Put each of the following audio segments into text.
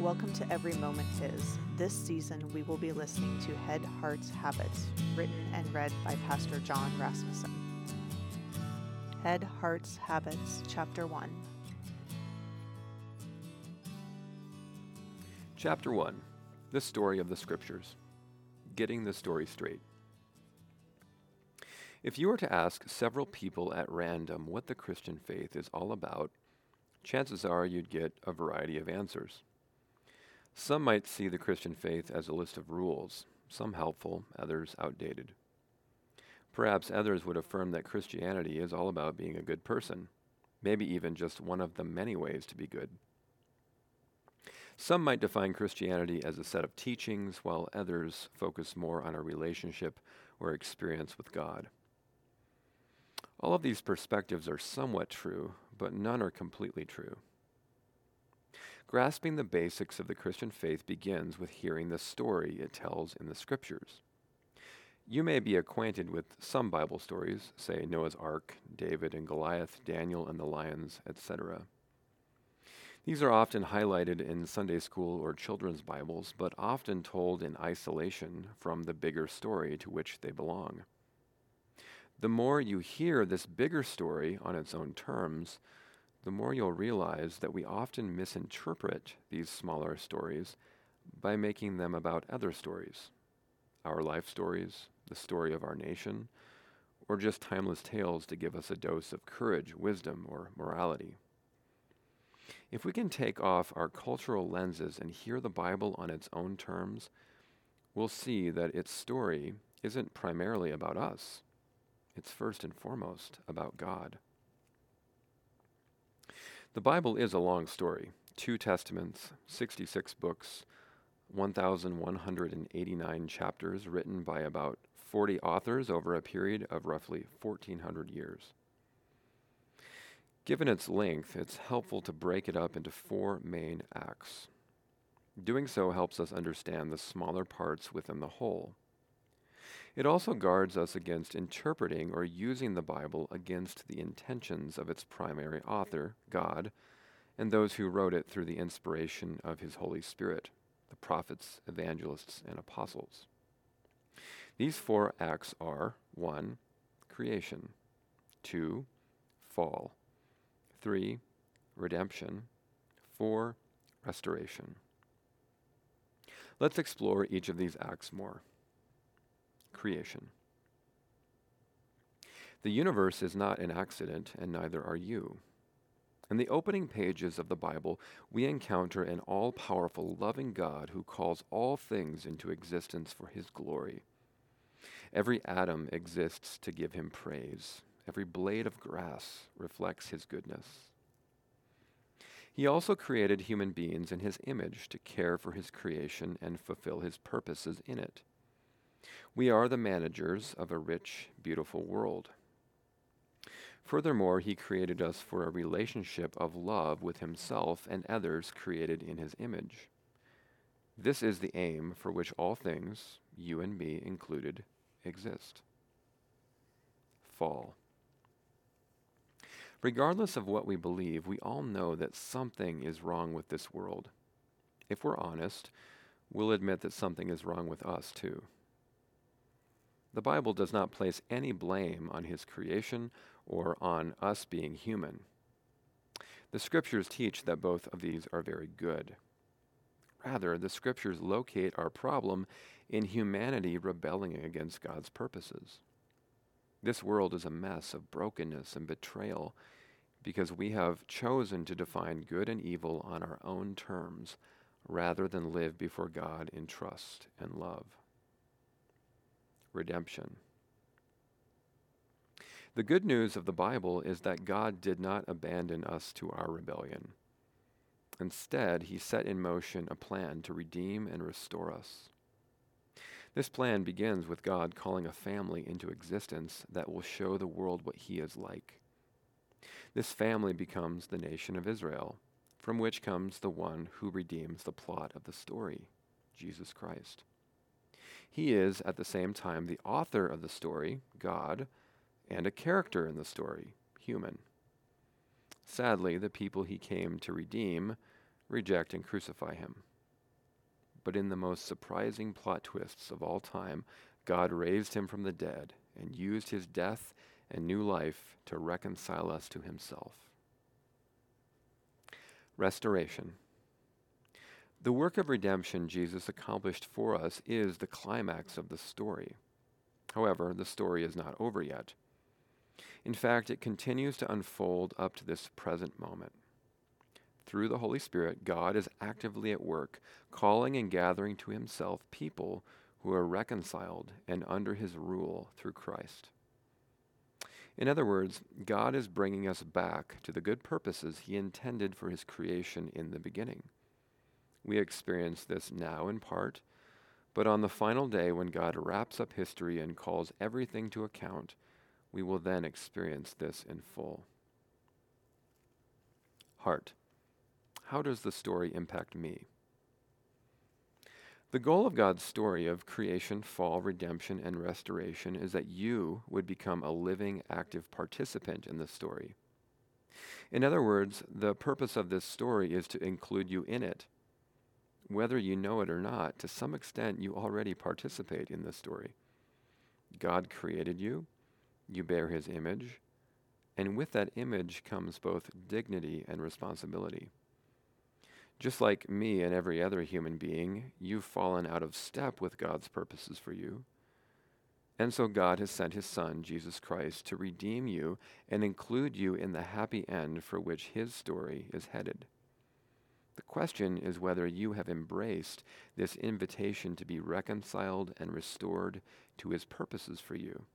Welcome to Every Moment His. This season, we will be listening to Head, Hearts, Habits, written and read by Pastor John Rasmussen. Head, Hearts, Habits, Chapter 1. Chapter 1 The Story of the Scriptures Getting the Story Straight. If you were to ask several people at random what the Christian faith is all about, chances are you'd get a variety of answers. Some might see the Christian faith as a list of rules, some helpful, others outdated. Perhaps others would affirm that Christianity is all about being a good person, maybe even just one of the many ways to be good. Some might define Christianity as a set of teachings, while others focus more on a relationship or experience with God. All of these perspectives are somewhat true, but none are completely true. Grasping the basics of the Christian faith begins with hearing the story it tells in the Scriptures. You may be acquainted with some Bible stories, say Noah's Ark, David and Goliath, Daniel and the lions, etc. These are often highlighted in Sunday school or children's Bibles, but often told in isolation from the bigger story to which they belong. The more you hear this bigger story on its own terms, the more you'll realize that we often misinterpret these smaller stories by making them about other stories our life stories, the story of our nation, or just timeless tales to give us a dose of courage, wisdom, or morality. If we can take off our cultural lenses and hear the Bible on its own terms, we'll see that its story isn't primarily about us. It's first and foremost about God. The Bible is a long story two testaments, 66 books, 1,189 chapters written by about 40 authors over a period of roughly 1,400 years. Given its length, it's helpful to break it up into four main acts. Doing so helps us understand the smaller parts within the whole. It also guards us against interpreting or using the Bible against the intentions of its primary author, God, and those who wrote it through the inspiration of His Holy Spirit, the prophets, evangelists, and apostles. These four acts are 1. Creation, 2. Fall, 3. Redemption, 4. Restoration. Let's explore each of these acts more creation. The universe is not an accident, and neither are you. In the opening pages of the Bible, we encounter an all powerful, loving God who calls all things into existence for his glory. Every atom exists to give him praise, every blade of grass reflects his goodness. He also created human beings in his image to care for his creation and fulfill his purposes in it. We are the managers of a rich, beautiful world. Furthermore, he created us for a relationship of love with himself and others created in his image. This is the aim for which all things, you and me included, exist. Fall. Regardless of what we believe, we all know that something is wrong with this world. If we're honest, we'll admit that something is wrong with us too. The Bible does not place any blame on his creation or on us being human. The scriptures teach that both of these are very good. Rather, the scriptures locate our problem in humanity rebelling against God's purposes. This world is a mess of brokenness and betrayal because we have chosen to define good and evil on our own terms rather than live before God in trust and love redemption. The good news of the Bible is that God did not abandon us to our rebellion. Instead, he set in motion a plan to redeem and restore us. This plan begins with God calling a family into existence that will show the world what he is like. This family becomes the nation of Israel, from which comes the one who redeems the plot of the story, Jesus Christ. He is, at the same time, the author of the story, God, and a character in the story, human. Sadly, the people he came to redeem reject and crucify him, but in the most surprising plot twists of all time, God raised him from the dead and used his death and new life to reconcile us to himself. Restoration. The work of redemption Jesus accomplished for us is the climax of the story. However, the story is not over yet. In fact, it continues to unfold up to this present moment. Through the Holy Spirit, God is actively at work, calling and gathering to himself people who are reconciled and under his rule through Christ. In other words, God is bringing us back to the good purposes he intended for his creation in the beginning. We experience this now in part, but on the final day when God wraps up history and calls everything to account, we will then experience this in full. Heart. How does the story impact me? The goal of God's story of creation, fall, redemption, and restoration is that you would become a living, active participant in the story. In other words, the purpose of this story is to include you in it. Whether you know it or not, to some extent you already participate in the story. God created you, you bear his image, and with that image comes both dignity and responsibility. Just like me and every other human being, you've fallen out of step with God's purposes for you. And so God has sent his Son, Jesus Christ, to redeem you and include you in the happy end for which his story is headed. The question is whether you have embraced this invitation to be reconciled and restored to his purposes for you.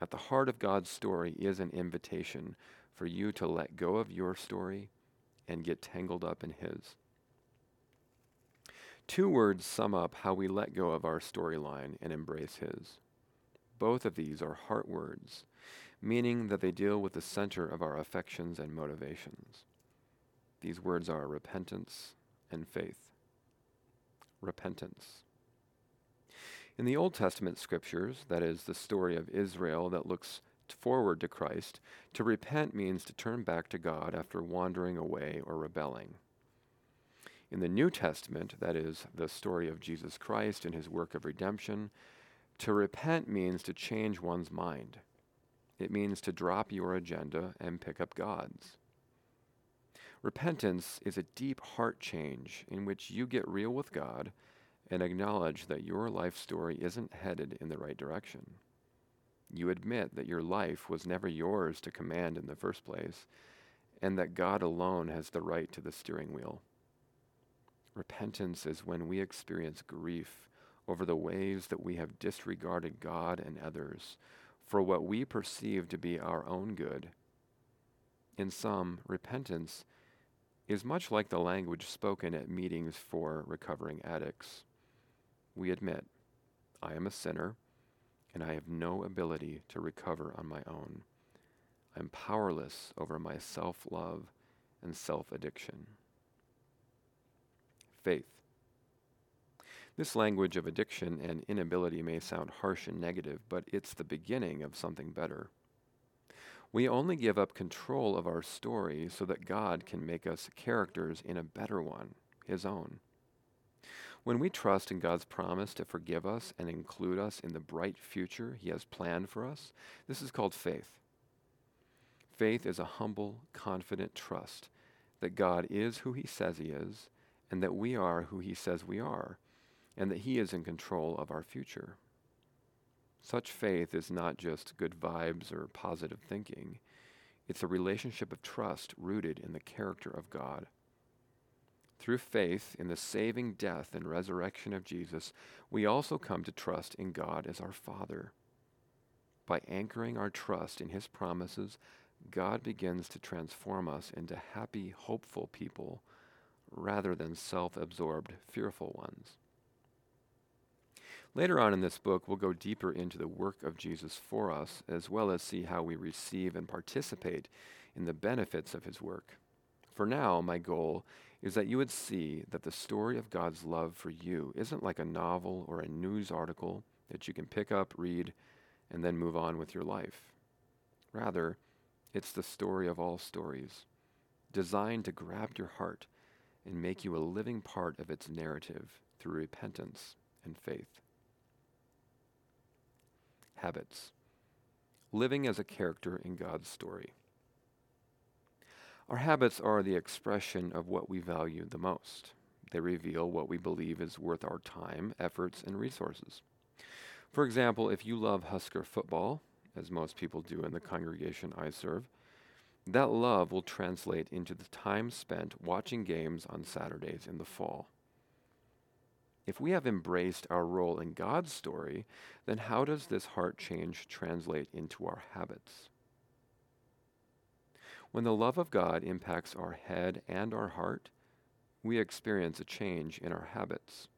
At the heart of God's story is an invitation for you to let go of your story and get tangled up in His. Two words sum up how we let go of our storyline and embrace His. Both of these are heart words, meaning that they deal with the center of our affections and motivations. These words are repentance and faith. Repentance. In the Old Testament scriptures, that is, the story of Israel that looks forward to Christ, to repent means to turn back to God after wandering away or rebelling. In the New Testament, that is, the story of Jesus Christ and his work of redemption, to repent means to change one's mind. It means to drop your agenda and pick up God's. Repentance is a deep heart change in which you get real with God and acknowledge that your life story isn't headed in the right direction. You admit that your life was never yours to command in the first place, and that God alone has the right to the steering wheel. Repentance is when we experience grief over the ways that we have disregarded God and others for what we perceive to be our own good. In sum, repentance is much like the language spoken at meetings for recovering addicts. We admit, I am a sinner and I have no ability to recover on my own. I'm powerless over my self love and self addiction. Faith. This language of addiction and inability may sound harsh and negative, but it's the beginning of something better. We only give up control of our story so that God can make us characters in a better one, His own. When we trust in God's promise to forgive us and include us in the bright future He has planned for us, this is called faith. Faith is a humble, confident trust that God is who He says He is, and that we are who He says we are, and that He is in control of our future. Such faith is not just good vibes or positive thinking. It's a relationship of trust rooted in the character of God. Through faith in the saving death and resurrection of Jesus, we also come to trust in God as our Father. By anchoring our trust in His promises, God begins to transform us into happy, hopeful people rather than self absorbed, fearful ones. Later on in this book, we'll go deeper into the work of Jesus for us, as well as see how we receive and participate in the benefits of his work. For now, my goal is that you would see that the story of God's love for you isn't like a novel or a news article that you can pick up, read, and then move on with your life. Rather, it's the story of all stories, designed to grab your heart and make you a living part of its narrative through repentance and faith. Habits. Living as a character in God's story. Our habits are the expression of what we value the most. They reveal what we believe is worth our time, efforts, and resources. For example, if you love Husker football, as most people do in the congregation I serve, that love will translate into the time spent watching games on Saturdays in the fall. If we have embraced our role in God's story, then how does this heart change translate into our habits? When the love of God impacts our head and our heart, we experience a change in our habits.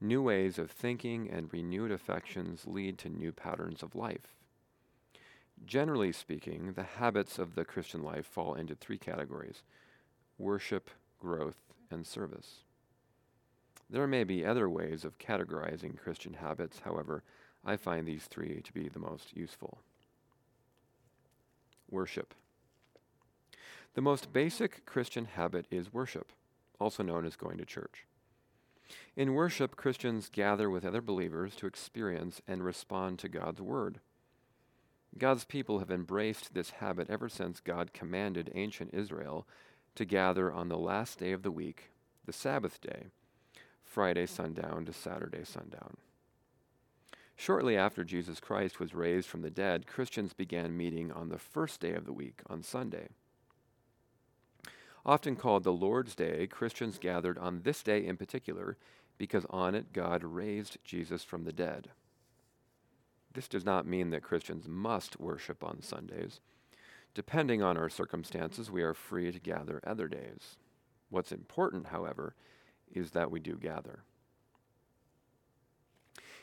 New ways of thinking and renewed affections lead to new patterns of life. Generally speaking, the habits of the Christian life fall into three categories worship, growth, and service. There may be other ways of categorizing Christian habits, however, I find these three to be the most useful. Worship. The most basic Christian habit is worship, also known as going to church. In worship, Christians gather with other believers to experience and respond to God's Word. God's people have embraced this habit ever since God commanded ancient Israel to gather on the last day of the week, the Sabbath day, Friday sundown to Saturday sundown. Shortly after Jesus Christ was raised from the dead, Christians began meeting on the first day of the week, on Sunday. Often called the Lord's Day, Christians gathered on this day in particular because on it God raised Jesus from the dead. This does not mean that Christians must worship on Sundays. Depending on our circumstances, we are free to gather other days. What's important, however, is that we do gather.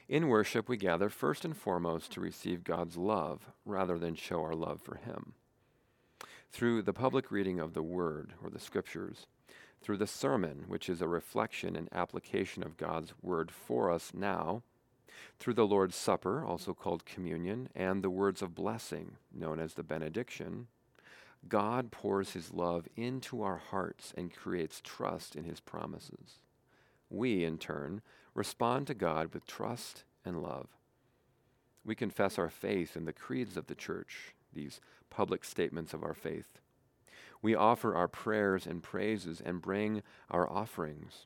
In worship, we gather first and foremost to receive God's love rather than show our love for Him. Through the public reading of the Word or the Scriptures, through the sermon, which is a reflection and application of God's Word for us now, through the Lord's Supper, also called communion, and the words of blessing, known as the benediction, God pours his love into our hearts and creates trust in his promises. We, in turn, respond to God with trust and love. We confess our faith in the creeds of the church, these public statements of our faith. We offer our prayers and praises and bring our offerings.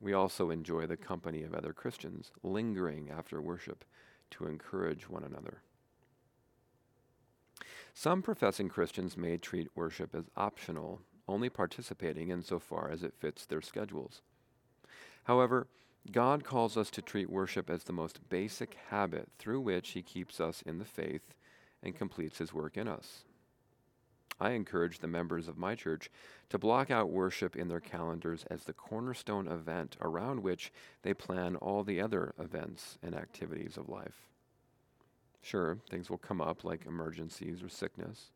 We also enjoy the company of other Christians, lingering after worship to encourage one another. Some professing Christians may treat worship as optional, only participating insofar as it fits their schedules. However, God calls us to treat worship as the most basic habit through which He keeps us in the faith and completes His work in us. I encourage the members of my church to block out worship in their calendars as the cornerstone event around which they plan all the other events and activities of life. Sure, things will come up like emergencies or sickness,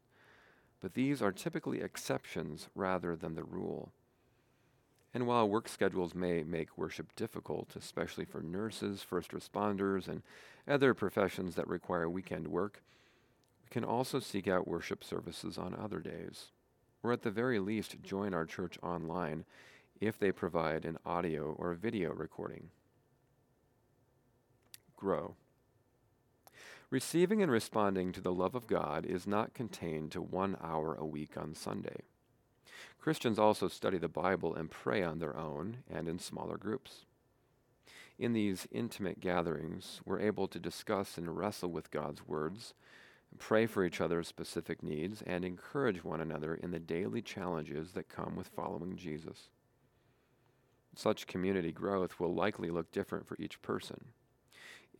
but these are typically exceptions rather than the rule. And while work schedules may make worship difficult, especially for nurses, first responders, and other professions that require weekend work, we can also seek out worship services on other days, or at the very least join our church online if they provide an audio or video recording. Grow. Receiving and responding to the love of God is not contained to one hour a week on Sunday. Christians also study the Bible and pray on their own and in smaller groups. In these intimate gatherings, we're able to discuss and wrestle with God's words pray for each other's specific needs, and encourage one another in the daily challenges that come with following Jesus. Such community growth will likely look different for each person.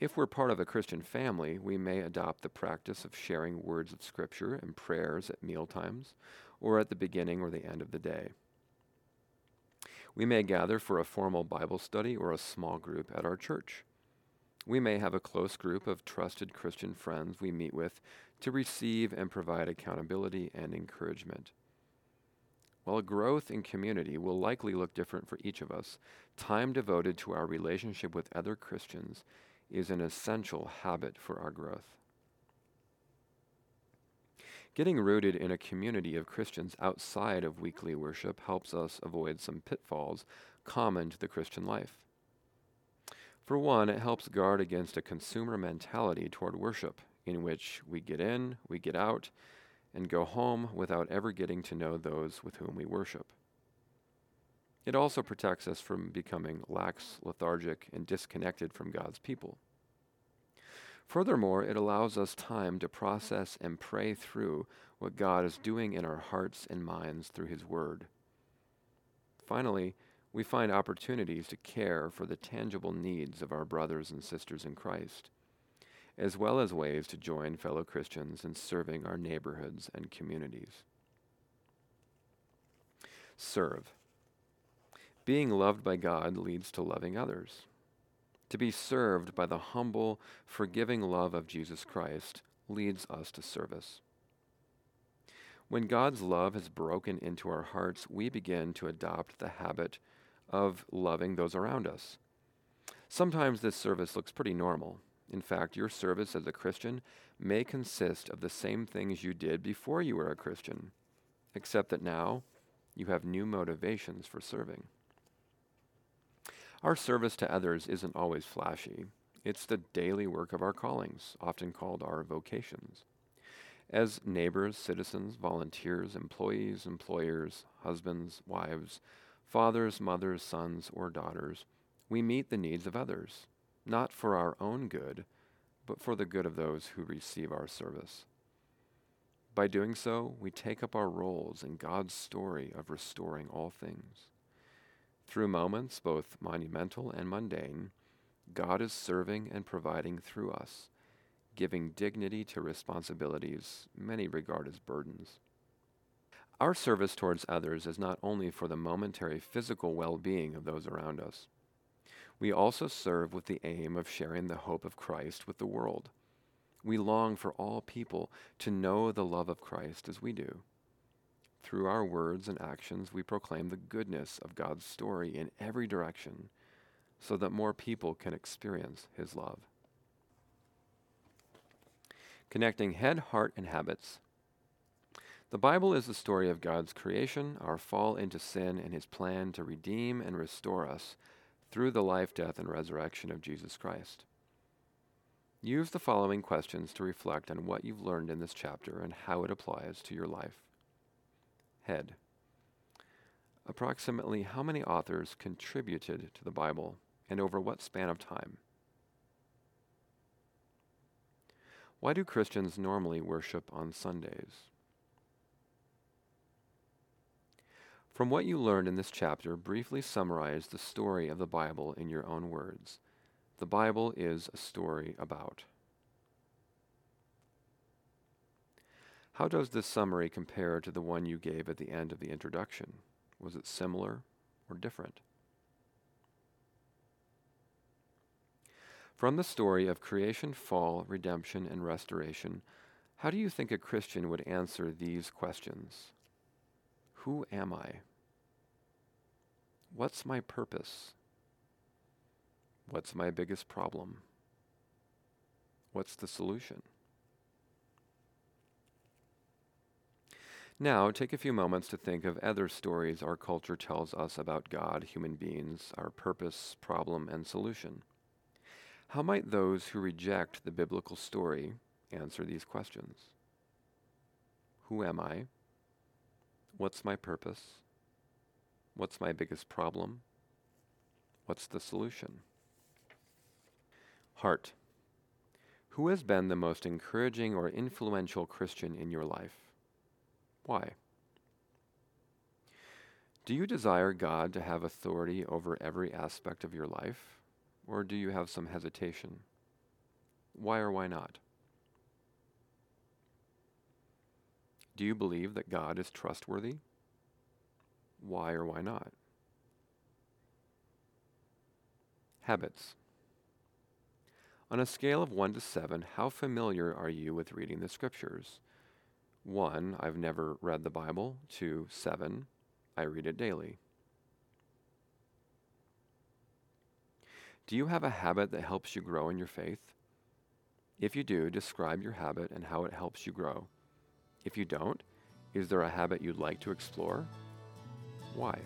If we're part of a Christian family, we may adopt the practice of sharing words of Scripture and prayers at mealtimes or at the beginning or the end of the day. We may gather for a formal Bible study or a small group at our church. We may have a close group of trusted Christian friends we meet with to receive and provide accountability and encouragement. While growth in community will likely look different for each of us, time devoted to our relationship with other Christians is an essential habit for our growth. Getting rooted in a community of Christians outside of weekly worship helps us avoid some pitfalls common to the Christian life. For one, it helps guard against a consumer mentality toward worship, in which we get in, we get out, and go home without ever getting to know those with whom we worship. It also protects us from becoming lax, lethargic, and disconnected from God's people. Furthermore, it allows us time to process and pray through what God is doing in our hearts and minds through His Word. Finally, we find opportunities to care for the tangible needs of our brothers and sisters in Christ, as well as ways to join fellow Christians in serving our neighborhoods and communities. Serve. Being loved by God leads to loving others. To be served by the humble, forgiving love of Jesus Christ leads us to service. When God's love has broken into our hearts, we begin to adopt the habit of loving those around us. Sometimes this service looks pretty normal. In fact, your service as a Christian may consist of the same things you did before you were a Christian, except that now you have new motivations for serving. Our service to others isn't always flashy. It's the daily work of our callings, often called our vocations. As neighbors, citizens, volunteers, employees, employers, husbands, wives, fathers, mothers, sons, or daughters, we meet the needs of others, not for our own good, but for the good of those who receive our service. By doing so, we take up our roles in God's story of restoring all things. Through moments both monumental and mundane, God is serving and providing through us, giving dignity to responsibilities many regard as burdens. Our service towards others is not only for the momentary physical well being of those around us. We also serve with the aim of sharing the hope of Christ with the world. We long for all people to know the love of Christ as we do. Through our words and actions, we proclaim the goodness of God's story in every direction so that more people can experience His love. Connecting head, heart, and habits the Bible is the story of God's creation, our fall into sin, and his plan to redeem and restore us through the life, death, and resurrection of Jesus Christ. Use the following questions to reflect on what you've learned in this chapter and how it applies to your life. Head. Approximately how many authors contributed to the Bible and over what span of time? Why do Christians normally worship on Sundays? From what you learned in this chapter, briefly summarize the story of the Bible in your own words. The Bible is a story about. How does this summary compare to the one you gave at the end of the introduction? Was it similar or different? From the story of creation, fall, redemption, and restoration, how do you think a Christian would answer these questions? Who am I? What's my purpose? What's my biggest problem? What's the solution? Now, take a few moments to think of other stories our culture tells us about God, human beings, our purpose, problem, and solution. How might those who reject the biblical story answer these questions? Who am I? What's my purpose? What's my biggest problem? What's the solution? Heart. Who has been the most encouraging or influential Christian in your life? Why? Do you desire God to have authority over every aspect of your life? Or do you have some hesitation? Why or why not? Do you believe that God is trustworthy? Why or why not? Habits. On a scale of 1 to 7, how familiar are you with reading the scriptures? 1. I've never read the Bible. 2. 7. I read it daily. Do you have a habit that helps you grow in your faith? If you do, describe your habit and how it helps you grow. If you don't, is there a habit you'd like to explore? Why?